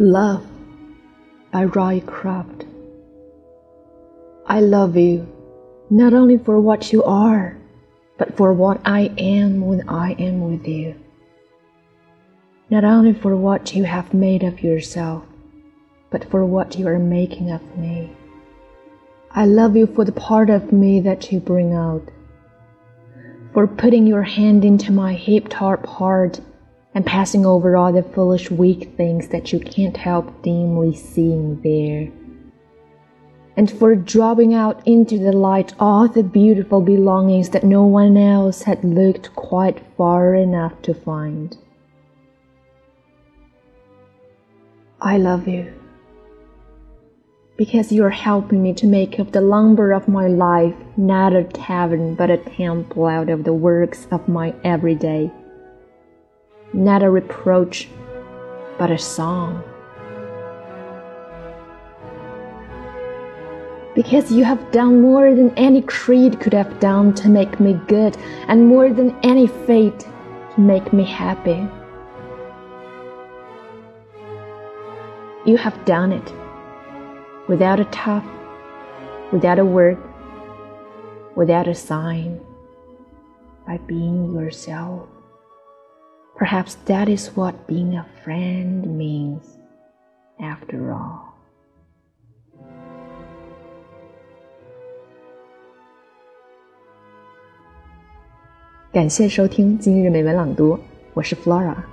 Love by Roy Croft. I love you not only for what you are, but for what I am when I am with you. Not only for what you have made of yourself, but for what you are making of me. I love you for the part of me that you bring out, for putting your hand into my up heart and passing over all the foolish weak things that you can't help dimly seeing there. And for dropping out into the light all the beautiful belongings that no one else had looked quite far enough to find. I love you because you are helping me to make of the lumber of my life not a tavern but a temple out of the works of my everyday not a reproach, but a song. Because you have done more than any creed could have done to make me good, and more than any fate to make me happy. You have done it without a tap, without a word, without a sign, by being yourself. Perhaps that is what being a friend means after all. Flora。